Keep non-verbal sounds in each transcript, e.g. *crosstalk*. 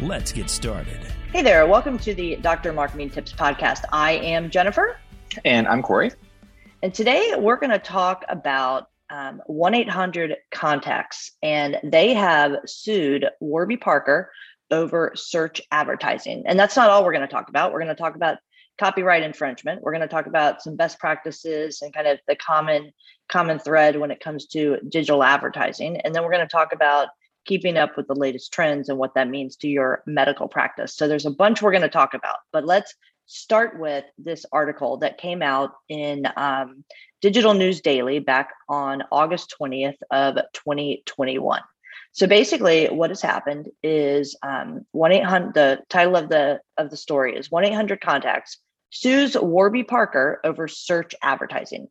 Let's get started. Hey there, welcome to the Dr. Marketing Tips Podcast. I am Jennifer. And I'm Corey. And today we're going to talk about um, 1 800 contacts, and they have sued Warby Parker over search advertising. And that's not all we're going to talk about. We're going to talk about copyright infringement. We're going to talk about some best practices and kind of the common common thread when it comes to digital advertising. And then we're going to talk about keeping up with the latest trends and what that means to your medical practice. So there's a bunch we're going to talk about, but let's start with this article that came out in um, Digital News Daily back on August 20th of 2021. So basically, what has happened is um, one eight hundred. The title of the of the story is one eight hundred contacts sues Warby Parker over search advertising.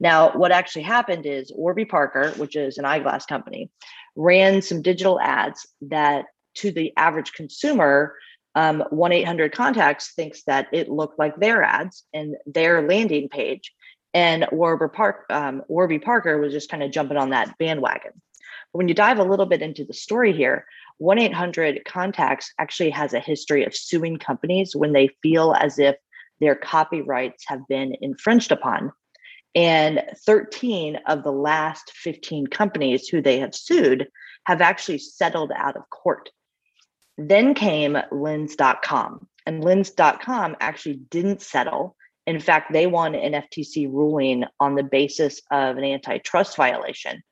Now, what actually happened is Warby Parker, which is an eyeglass company, ran some digital ads that, to the average consumer, um, 1 800 contacts thinks that it looked like their ads and their landing page. And Warby, Park, um, Warby Parker was just kind of jumping on that bandwagon. But when you dive a little bit into the story here, 1 800 contacts actually has a history of suing companies when they feel as if their copyrights have been infringed upon. And 13 of the last 15 companies who they have sued have actually settled out of court. Then came lens.com, and lens.com actually didn't settle. In fact, they won an FTC ruling on the basis of an antitrust violation.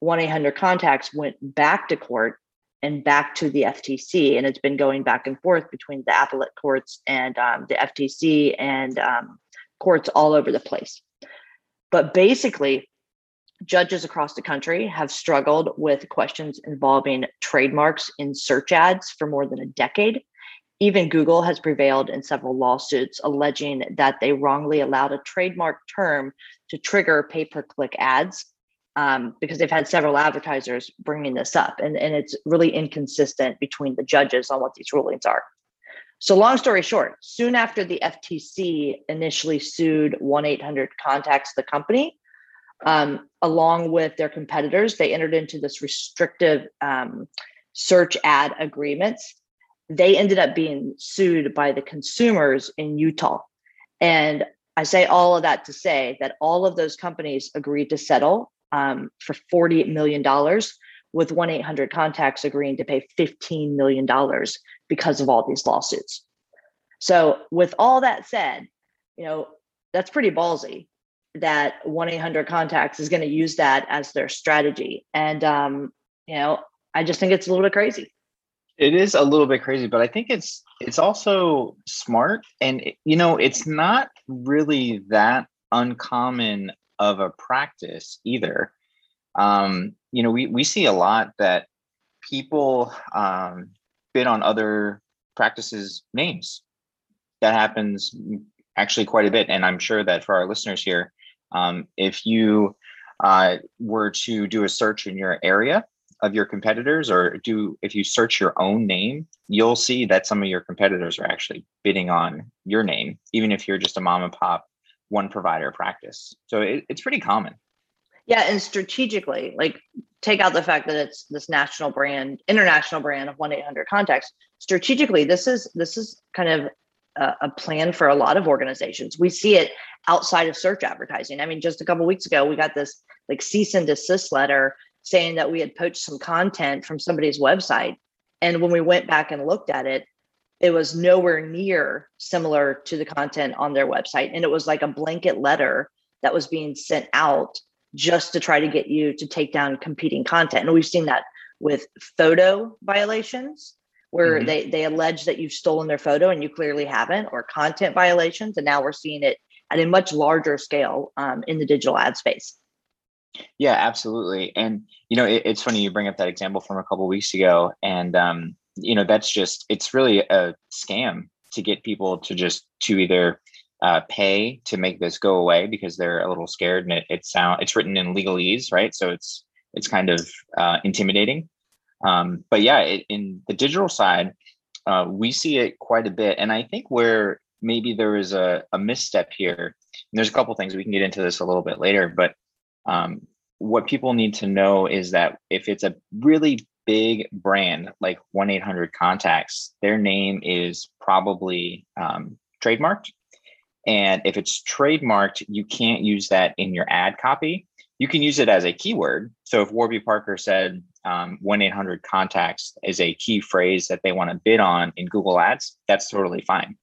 1 800 Contacts went back to court and back to the FTC, and it's been going back and forth between the appellate courts and um, the FTC and um, courts all over the place. But basically, judges across the country have struggled with questions involving trademarks in search ads for more than a decade. Even Google has prevailed in several lawsuits alleging that they wrongly allowed a trademark term to trigger pay per click ads um, because they've had several advertisers bringing this up. And, and it's really inconsistent between the judges on what these rulings are. So, long story short, soon after the FTC initially sued 1 800 Contacts, the company, um, along with their competitors, they entered into this restrictive um, search ad agreements. They ended up being sued by the consumers in Utah. And I say all of that to say that all of those companies agreed to settle um, for $40 million, with 1 800 Contacts agreeing to pay $15 million because of all these lawsuits. So, with all that said, you know, that's pretty ballsy that 1-800 contacts is going to use that as their strategy. And um, you know i just think it's a little bit crazy. It is a little bit crazy but i think it's it's also smart. And you know it's not really that uncommon of a practice either. Um, you know we, we see a lot that people um, bid on other practices names that happens actually quite a bit and i'm sure that for our listeners here um, if you uh, were to do a search in your area of your competitors, or do if you search your own name, you'll see that some of your competitors are actually bidding on your name, even if you're just a mom and pop one provider practice. So it, it's pretty common. Yeah, and strategically, like take out the fact that it's this national brand, international brand of one eight hundred contacts. Strategically, this is this is kind of a, a plan for a lot of organizations. We see it outside of search advertising. I mean, just a couple weeks ago, we got this like cease and desist letter saying that we had poached some content from somebody's website. And when we went back and looked at it, it was nowhere near similar to the content on their website. And it was like a blanket letter that was being sent out just to try to get you to take down competing content. And we've seen that with photo violations where mm-hmm. they they allege that you've stolen their photo and you clearly haven't or content violations and now we're seeing it at a much larger scale um, in the digital ad space. Yeah, absolutely. And you know, it, it's funny you bring up that example from a couple weeks ago, and um, you know that's just it's really a scam to get people to just to either uh, pay to make this go away because they're a little scared and it, it sound it's written in legalese right? So it's it's kind of uh, intimidating. Um, but yeah it, in the digital side uh, we see it quite a bit. And i think where maybe there is a, a misstep here there's a couple things we can get into this a little bit later but um, what people need to know is that if it's a really big brand like 1-800 contacts their name is probably um, trademarked and if it's trademarked you can't use that in your ad copy. You can use it as a keyword. So if warby parker said um, 1-800 contacts is a key phrase that they want to bid on in google ads that's totally fine.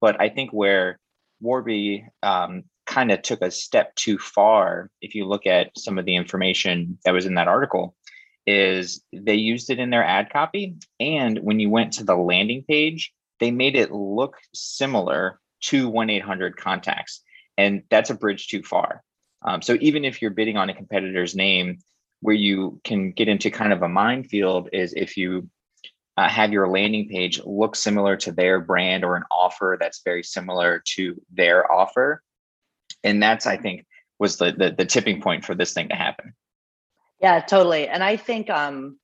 But i think where warby um, kind of took a step too far if you look at some of the information that was in that article is they used it in their ad copy. And when you went to the landing page they made it look similar to 1-800 contacts and that's a bridge too far. Um, so even if you're bidding on a competitor's name where you can get into kind of a minefield is if you uh, have your landing page look similar to their brand or an offer that's very similar to their offer and that's i think was the, the the tipping point for this thing to happen. Yeah totally and i think um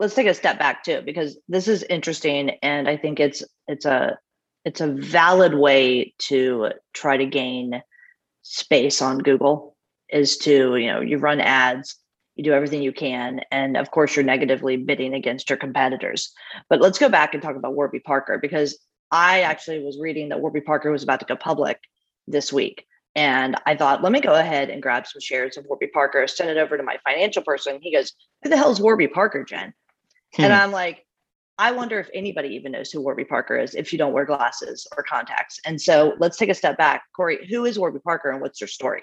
let's take a step back too because this is interesting and i think it's it's a it's a valid way to try to gain space on google is to you know you run ads you do everything you can and of course you're negatively bidding against your competitors but let's go back and talk about warby parker because i actually was reading that warby parker was about to go public this week and I thought, let me go ahead and grab some shares of Warby Parker, send it over to my financial person. He goes, Who the hell is Warby Parker, Jen? Hmm. And I'm like, I wonder if anybody even knows who Warby Parker is if you don't wear glasses or contacts. And so let's take a step back. Corey, who is Warby Parker and what's their story?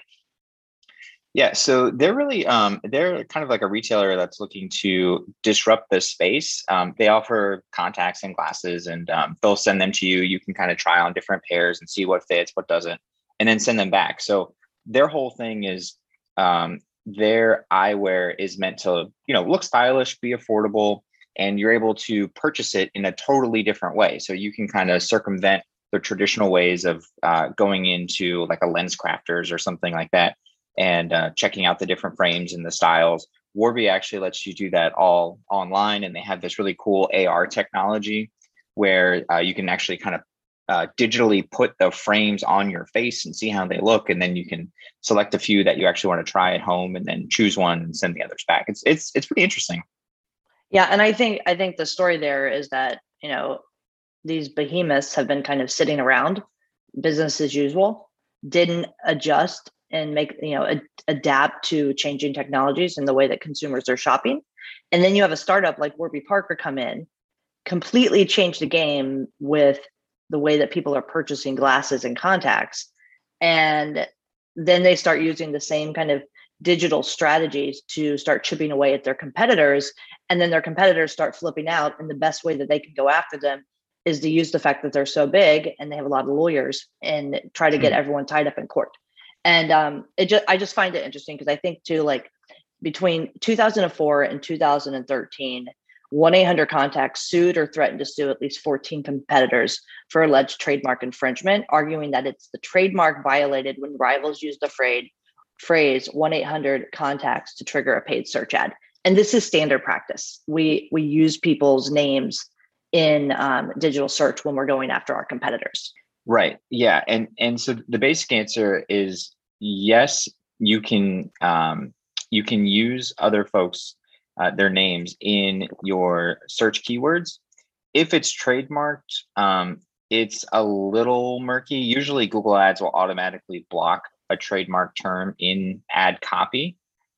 Yeah, so they're really um, they're kind of like a retailer that's looking to disrupt the space. Um, they offer contacts and glasses, and um, they'll send them to you. You can kind of try on different pairs and see what fits, what doesn't and then send them back. So their whole thing is um, their eyewear is meant to, you know, look stylish, be affordable, and you're able to purchase it in a totally different way. So you can kind of circumvent the traditional ways of uh, going into like a LensCrafters or something like that and uh, checking out the different frames and the styles. Warby actually lets you do that all online, and they have this really cool AR technology where uh, you can actually kind of uh, digitally put the frames on your face and see how they look, and then you can select a few that you actually want to try at home, and then choose one and send the others back. It's it's it's pretty interesting. Yeah, and I think I think the story there is that you know these behemoths have been kind of sitting around, business as usual, didn't adjust and make you know ad- adapt to changing technologies and the way that consumers are shopping, and then you have a startup like Warby Parker come in, completely change the game with the way that people are purchasing glasses and contacts. And then they start using the same kind of digital strategies to start chipping away at their competitors and then their competitors start flipping out and the best way that they can go after them is to use the fact that they're so big and they have a lot of lawyers and try to get mm. everyone tied up in court and um, it just i just find it interesting because i think too like between 2004 and 2013 1 800 contacts sued or threatened to sue at least 14 competitors for alleged trademark infringement, arguing that it's the trademark violated when rivals use the phrase, phrase 1 800 contacts to trigger a paid search ad. And this is standard practice. We, we use people's names in um, digital search when we're going after our competitors. Right. Yeah. And and so the basic answer is yes, you can um, you can use other folks uh, their names in your search keywords. If it's trademarked, um, it's a little murky. Usually, Google Ads will automatically block a trademark term in ad copy,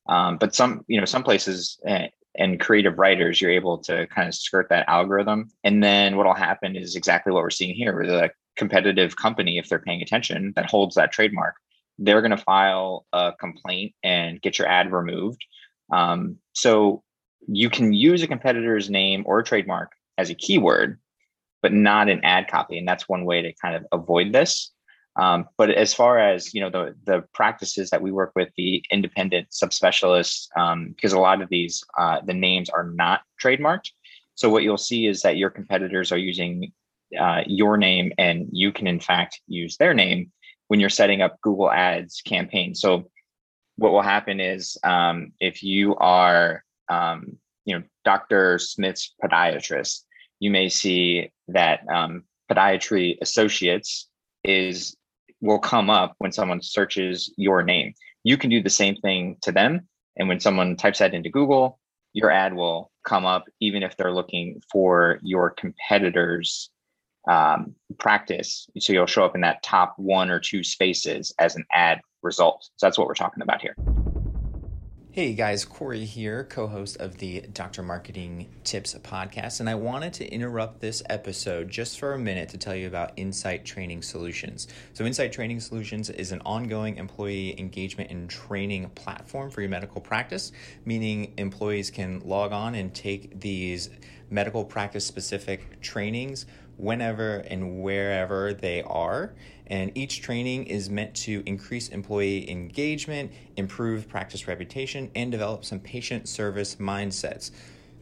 um, but some you know some places uh, and creative writers you're able to kind of skirt that algorithm. And then what'll happen is exactly what we're seeing here, where the competitive company, if they're paying attention, that holds that trademark, they're going to file a complaint and get your ad removed. Um, so you can use a competitor's name or a trademark as a keyword, but not an ad copy. And that's one way to kind of avoid this. Um, but as far as you know, the the practices that we work with, the independent subspecialists, um, because a lot of these uh, the names are not trademarked, So what you'll see is that your competitors are using uh, your name, and you can in fact use their name when you're setting up Google Ads campaigns. So what will happen is um, if you are, um, you know, Dr. Smith's podiatrist, you may see that um, podiatry associates is will come up when someone searches your name. You can do the same thing to them. And when someone types that into Google, your ad will come up even if they're looking for your competitors um, practice. So you'll show up in that top one or two spaces as an ad result. So that's what we're talking about here. Hey guys, Corey here, co host of the Dr. Marketing Tips podcast. And I wanted to interrupt this episode just for a minute to tell you about Insight Training Solutions. So, Insight Training Solutions is an ongoing employee engagement and training platform for your medical practice, meaning employees can log on and take these medical practice specific trainings whenever and wherever they are. And each training is meant to increase employee engagement, improve practice reputation, and develop some patient service mindsets.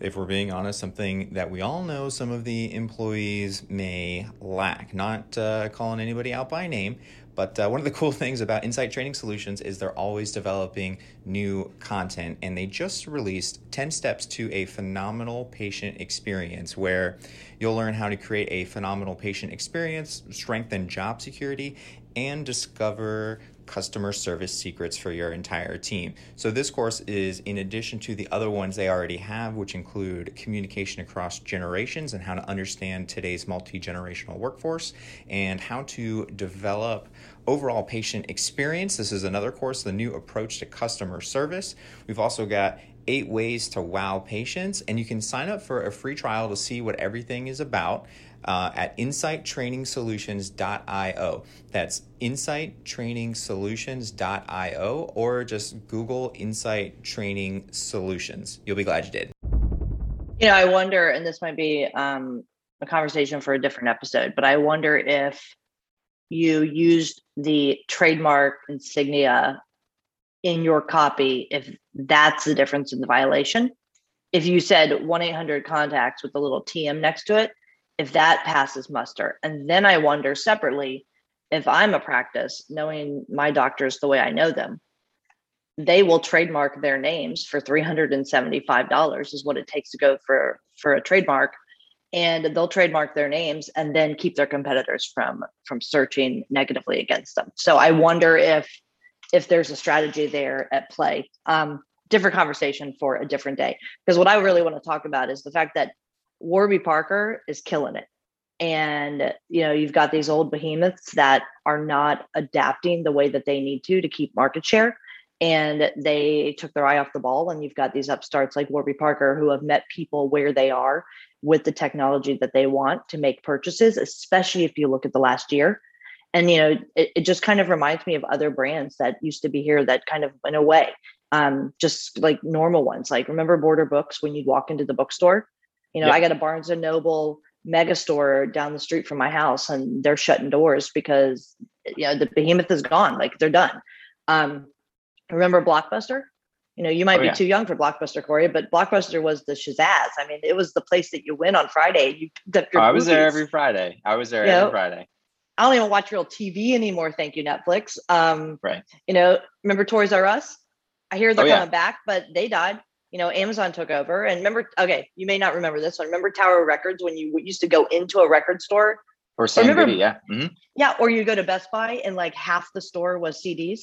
If we're being honest, something that we all know some of the employees may lack. Not uh, calling anybody out by name, but uh, one of the cool *laughs* things about Insight Training Solutions is they're always developing new content, and they just released 10 steps to a phenomenal patient experience where you'll learn how to create a phenomenal patient experience, strengthen job security, and discover customer service secrets for your entire team. So, this course is in addition to the other ones they already have, which include communication across generations and how to understand today's multi generational workforce and how to develop overall patient experience. This is another course, the new approach to customer service. We've also got eight ways to wow patients, and you can sign up for a free trial to see what everything is about uh, at insighttrainingsolutions.io. That's insighttrainingsolutions.io or just Google Insight Training Solutions. You'll be glad you did. You know, I wonder, and this might be um, a conversation for a different episode, but I wonder if you used the trademark insignia in your copy, if that's the difference in the violation. If you said 1 800 contacts with a little TM next to it, if that passes muster. And then I wonder separately if I'm a practice, knowing my doctors the way I know them, they will trademark their names for $375 is what it takes to go for for a trademark and they'll trademark their names and then keep their competitors from from searching negatively against them so i wonder if if there's a strategy there at play. Um different conversation for a different day. Because what i really want to talk about is the fact that warby parker is killing it. And you know you've got these old behemoths that are not adapting the way that they need to to keep market share. And they took their eye off the ball and you've got these upstarts like warby parker who have met people where they are with the technology that they want to make purchases especially if you look at the last year and you know it, it just kind of reminds me of other brands that used to be here that kind of went away um, just like normal ones like remember border books when you'd walk into the bookstore you know, I got a Barnes and Noble mega store down the street from my house and they're shutting doors because you know the behemoth is gone, like they're done. Um, remember Blockbuster? You know, you might oh, be yeah. too young for Blockbuster, Corey, but Blockbuster was the Shazazz. I mean, it was the place that you went on Friday. You oh, I was there every Friday. I was there you every know, Friday. I don't even watch real TV anymore. Thank you, Netflix. Um, right. You know, remember Toys R Us? I hear they're oh, coming yeah. back, but they died you know, Amazon took over. And remember, okay, you may not remember this one. Remember Tower Records when you used to go into a record store? Or Sam remember, Goody, yeah. Mm-hmm. Yeah, or you go to Best Buy and like half the store was CDs.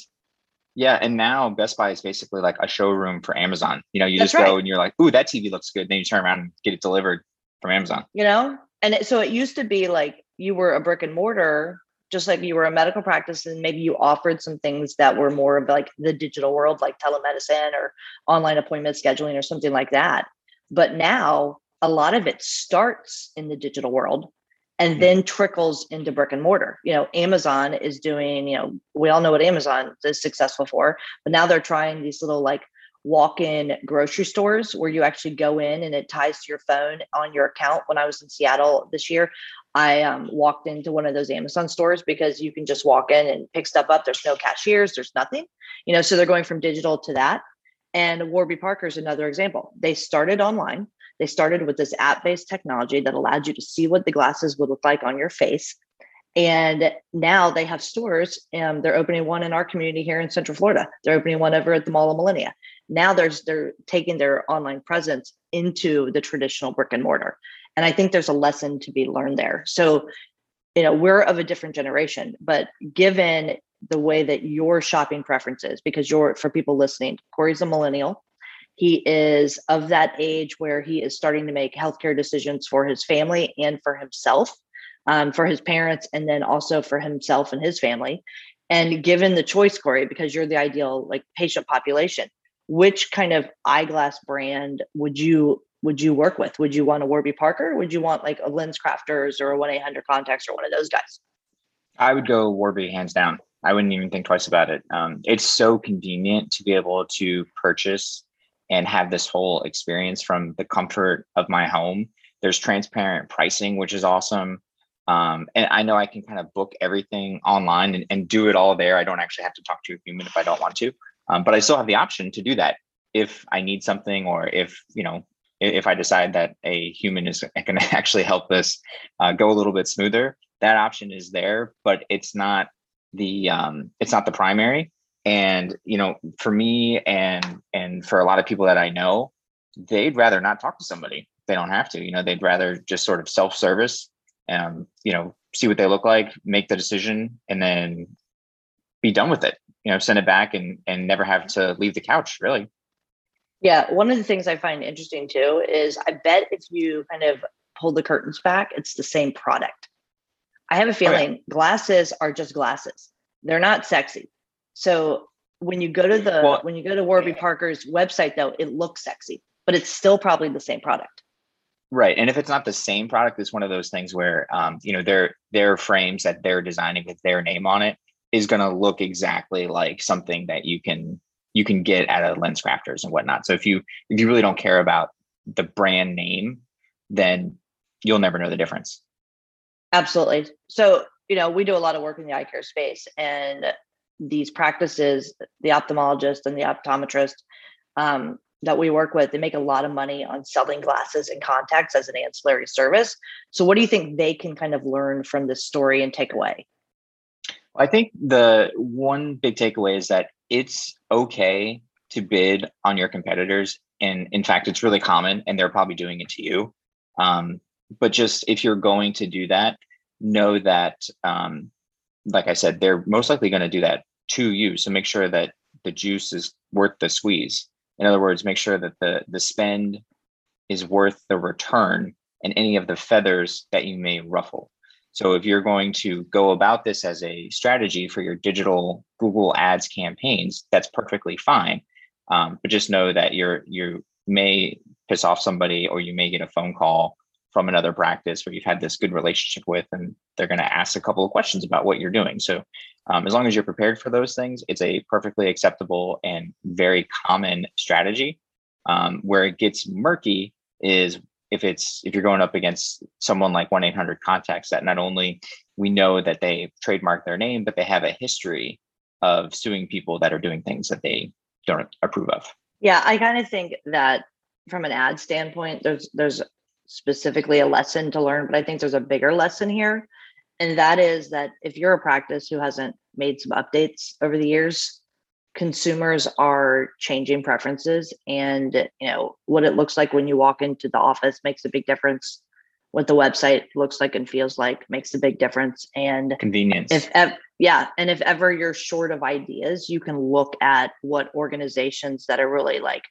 Yeah, and now Best Buy is basically like a showroom for Amazon. You know, you That's just go right. and you're like, "Ooh, that TV looks good." Then you turn around and get it delivered from Amazon. You know, and it, so it used to be like you were a brick and mortar just like you were a medical practice and maybe you offered some things that were more of like the digital world like telemedicine or online appointment scheduling or something like that but now a lot of it starts in the digital world and hmm. then trickles into brick and mortar you know amazon is doing you know we all know what amazon is successful for but now they're trying these little like walk-in grocery stores where you actually go in and it ties to your phone on your account when i was in seattle this year I um, walked into one of those Amazon stores because you can just walk in and pick stuff up. There's no cashiers, there's nothing, you know. So they're going from digital to that. And Warby Parker is another example. They started online. They started with this app based technology that allowed you to see what the glasses would look like on your face. And now they have stores. Um, they're opening one in our community here in Central Florida. They're opening one over at the Mall of Millenia. Now there's they're taking their online presence into the traditional brick and mortar. And I think there's a lesson to be learned there. So, you know, we're of a different generation, but given the way that your shopping preferences, because you're for people listening, Corey's a millennial. He is of that age where he is starting to make healthcare decisions for his family and for himself, um, for his parents, and then also for himself and his family. And given the choice, Corey, because you're the ideal like patient population, which kind of eyeglass brand would you would you work with? Would you want a Warby Parker? would you want like a LensCrafters or a one eight hundred contacts or one of those guys? I would go Warby hands down. I wouldn't even think twice about it. Um, it's so convenient to be able to purchase and have this whole experience from the comfort of my home. There's transparent pricing, which is awesome. Um, and I know I can kind of book everything online and, and, do it all there. I don't actually have to talk to a human if I don't want to, um, but I still have the option to do that if I need something or if you know if I decide that a human is *laughs* going to actually help this uh, go a little bit smoother. That option is there, but it's not the um, it's not the primary. And you know, for me and and for a lot of people that I know, they'd rather not talk to somebody. They don't have to. You know, they'd rather just sort of self service. Um, you know, see what they look like, make the decision, and then be done with it. You know, send it back and and never have to leave the couch. Really. Yeah, one of the things I find interesting too is I bet if you kind of pull the curtains back, it's the same product. I have a feeling oh, yeah. glasses are just glasses. They're not sexy. So when you go to the well, when you go to Warby Parker's website though, it looks sexy, but it's still probably the same product. Right. And if it's not the same product, it's one of those things where um, you know, their their frames that they're designing with their name on it is gonna look exactly like something that you can you can get at a LensCrafters and whatnot. So if you if you really don't care about the brand name, then you'll never know the difference. Absolutely. So, you know, we do a lot of work in the eye care space and these practices, the ophthalmologist and the optometrist um, that we work with, they make a lot of money on selling glasses and contacts as an ancillary service. So, what do you think they can kind of learn from this story and take away? I think the one big takeaway is that it's okay to bid on your competitors. And in fact, it's really common, and they're probably doing it to you. Um, but just if you're going to do that, know that, um, like I said, they're most likely going to do that to you. So make sure that the juice is worth the squeeze. In other words, make sure that the the spend is worth the return and any of the feathers that you may ruffle. So if you're going to go about this as a strategy for your digital Google Ads campaigns, that's perfectly fine. Um, but just know that you're you may piss off somebody, or you may get a phone call from another practice where you've had this good relationship with, and they're going to ask a couple of questions about what you're doing. So um, as long as you're prepared for those things, it's a perfectly acceptable and very common strategy. Um, where it gets murky is if it's if you're going up against someone like 1-800 contacts that not only we know that they trademark their name but they have a history of suing people that are doing things that they don't approve of. Yeah i kind of think that from an ad standpoint there's there's specifically a lesson to learn but i think there's a bigger lesson here. And that is that if you're a practice who hasn't made some updates over the years consumers are changing preferences and you know what it looks like when you walk into the office makes a big difference. What the website looks like and feels like makes a big difference. And convenience. if yeah and if ever you're short of ideas you can look at what organizations that are really like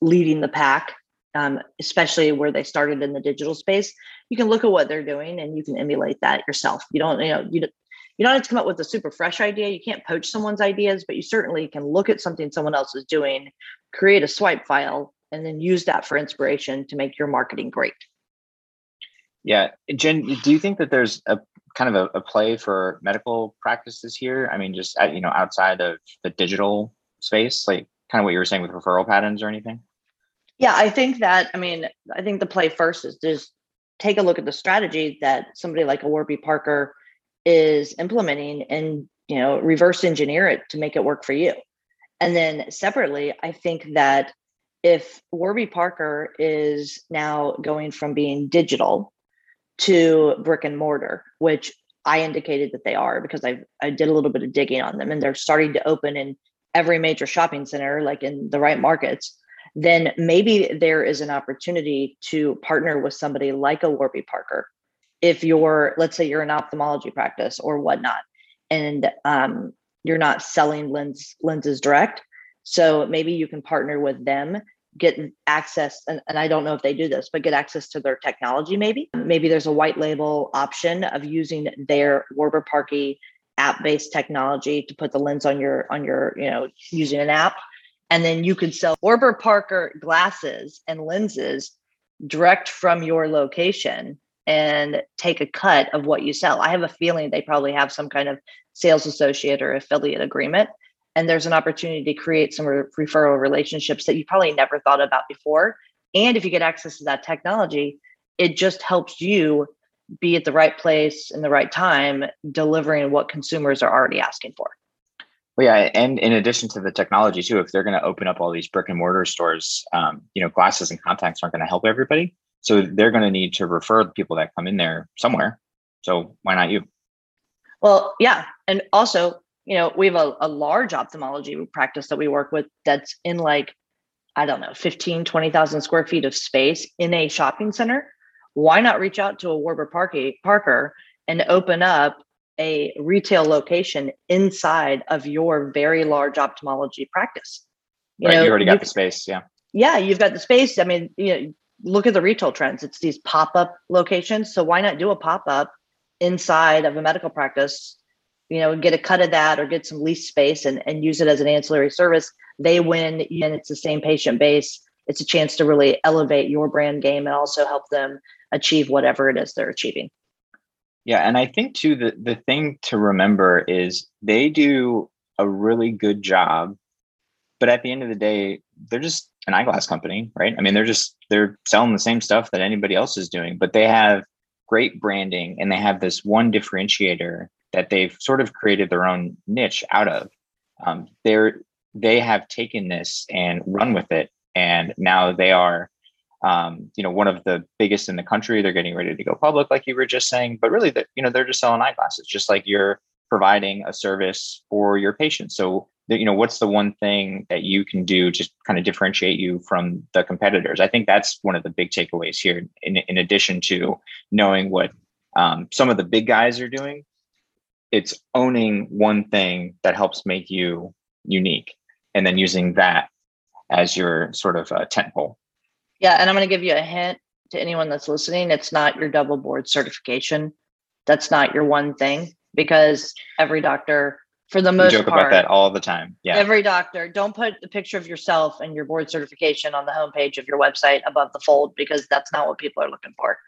leading the pack um, especially where they started in the digital space. You can look at what they're doing and you can emulate that yourself. You don't you know you you don't have to come up with a super fresh idea. You can't poach someone's ideas, but you certainly can look at something someone else is doing, create a swipe file, and then use that for inspiration to make your marketing great. Yeah. Jen, do you think that there's a kind of a, a play for medical practices here? I mean, just, you know, outside of the digital space, like kind of what you were saying with referral patterns or anything? Yeah, I think that, I mean, I think the play first is just take a look at the strategy that somebody like a Warby Parker is implementing and you know reverse engineer it to make it work for you and then separately i think that if Warby Parker is now going from being digital to brick and mortar, which I indicated that they are because I I did a little bit of digging on them and they're starting to open in every major shopping center, like in the right markets, then maybe there is an opportunity to partner with somebody like a Warby Parker. If you're, let's say you're an ophthalmology practice or whatnot, and um, you're not selling lens lenses direct. So maybe you can partner with them get access and, and i don't know if they do this but get access to their technology maybe maybe there's a white label option of using their warby parker app-based technology to put the lens on your on your you know using an app and then you could sell warby parker glasses and lenses direct from your location and take a cut of what you sell. I have a feeling they probably have some kind of sales associate or affiliate agreement and there's an opportunity to create some re- referral relationships that you probably never thought about before. And if you get access to that technology it just helps you be at the right place in the right time delivering what consumers are already asking for. Well, yeah, and in addition to the technology too, if they're going to open up all these brick and mortar stores, um, you know, glasses and contacts aren't going to help everybody. So they're going to need to refer the people that come in there somewhere. So why not you? Well, yeah, and also you know, we have a, a large ophthalmology practice that we work with that's in like, I don't know, 15, 20,000 square feet of space in a shopping center. Why not reach out to a Warby Parker and open up a retail location inside of your very large ophthalmology practice? You right, know, you already got the space. Yeah. Yeah, you've got the space. I mean, you know, look at the retail trends. It's these pop-up locations. So why not do a pop-up inside of a medical practice you know, get a cut of that or get some lease space and, and use it as an ancillary service. They win and it's the same patient base. It's a chance to really elevate your brand game and also help them achieve whatever it is they're achieving. Yeah, and I think too the the thing to remember is they do a really good job, but at the end of the day, they're just an eyeglass company, right? I mean, they're just they're selling the same stuff that anybody else is doing, but they have great branding and they have this one differentiator that they've sort of created their own niche out of. Um, they're they have taken this and run with it, and now they are, um, you know, one of the biggest in the country. They're getting ready to go public, like you were just saying. But really, that you know, they're just selling eyeglasses, just like you're providing a service for your patients. So, you know, what's the one thing that you can do to kind of differentiate you from the competitors? I think that's one of the big takeaways here. In, in addition to knowing what um, some of the big guys are doing, it's owning one thing that helps make you unique and then using that as your sort of uh, tent pole. Yeah. And I'm going to give you a hint to anyone that's listening. It's not your double board certification. That's not your one thing because every doctor, for the most we joke part, about that all the time. Yeah. Every doctor, don't put the picture of yourself and your board certification on the homepage of your website above the fold because that's not what people are looking for.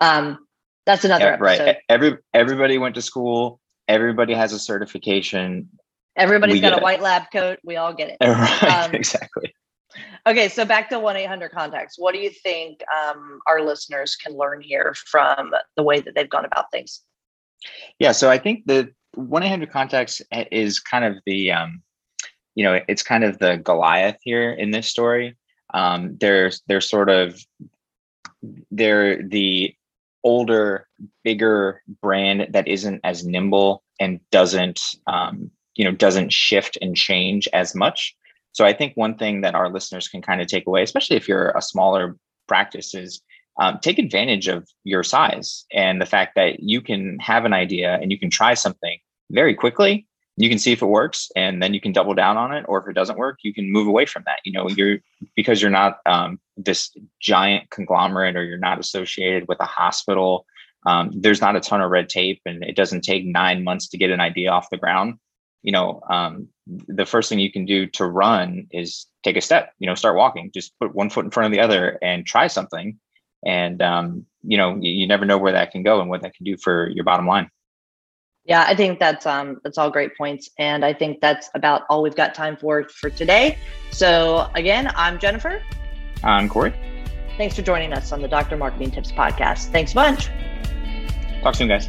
Um, that's another yeah, right. Every everybody went to school everybody has a certification. Everybody's got a white lab coat. We all get it. *laughs* Right, um, exactly. Okay, so back to 1 800 contacts. What do you think um, our listeners can learn here from the way that they've gone about things? Yeah, so I think the 1 800 contacts is kind of the, um, you know, it's kind of the Goliath here in this story. Um, they're, they're sort of, they're the older, bigger brand that isn't as nimble and doesn't, um, you know, doesn't shift and change as much. So I think one thing that our listeners can kind of take away, especially if you're a smaller practice, is um, take advantage of your size and the fact that you can have an idea and you can try something very quickly. You can see if it works and then you can double down on it or if it doesn't work you can move away from that. You know you're because you're not um, this giant conglomerate or you're not associated with a hospital um, there's not a ton of red tape and it doesn't take nine months to get an idea off the ground. You know um, the first thing you can do to run is take a step you know start walking. Just put one foot in front of the other and try something and um, you know you, you never know where that can go and what that can do for your bottom line yeah, I think that's um that's all great points, and I think that's about all we've got time for for today. So again, I'm Jennifer. I'm Corey. Thanks for joining us on the Doctor Marketing Tips podcast. Thanks a bunch. Talk soon, guys.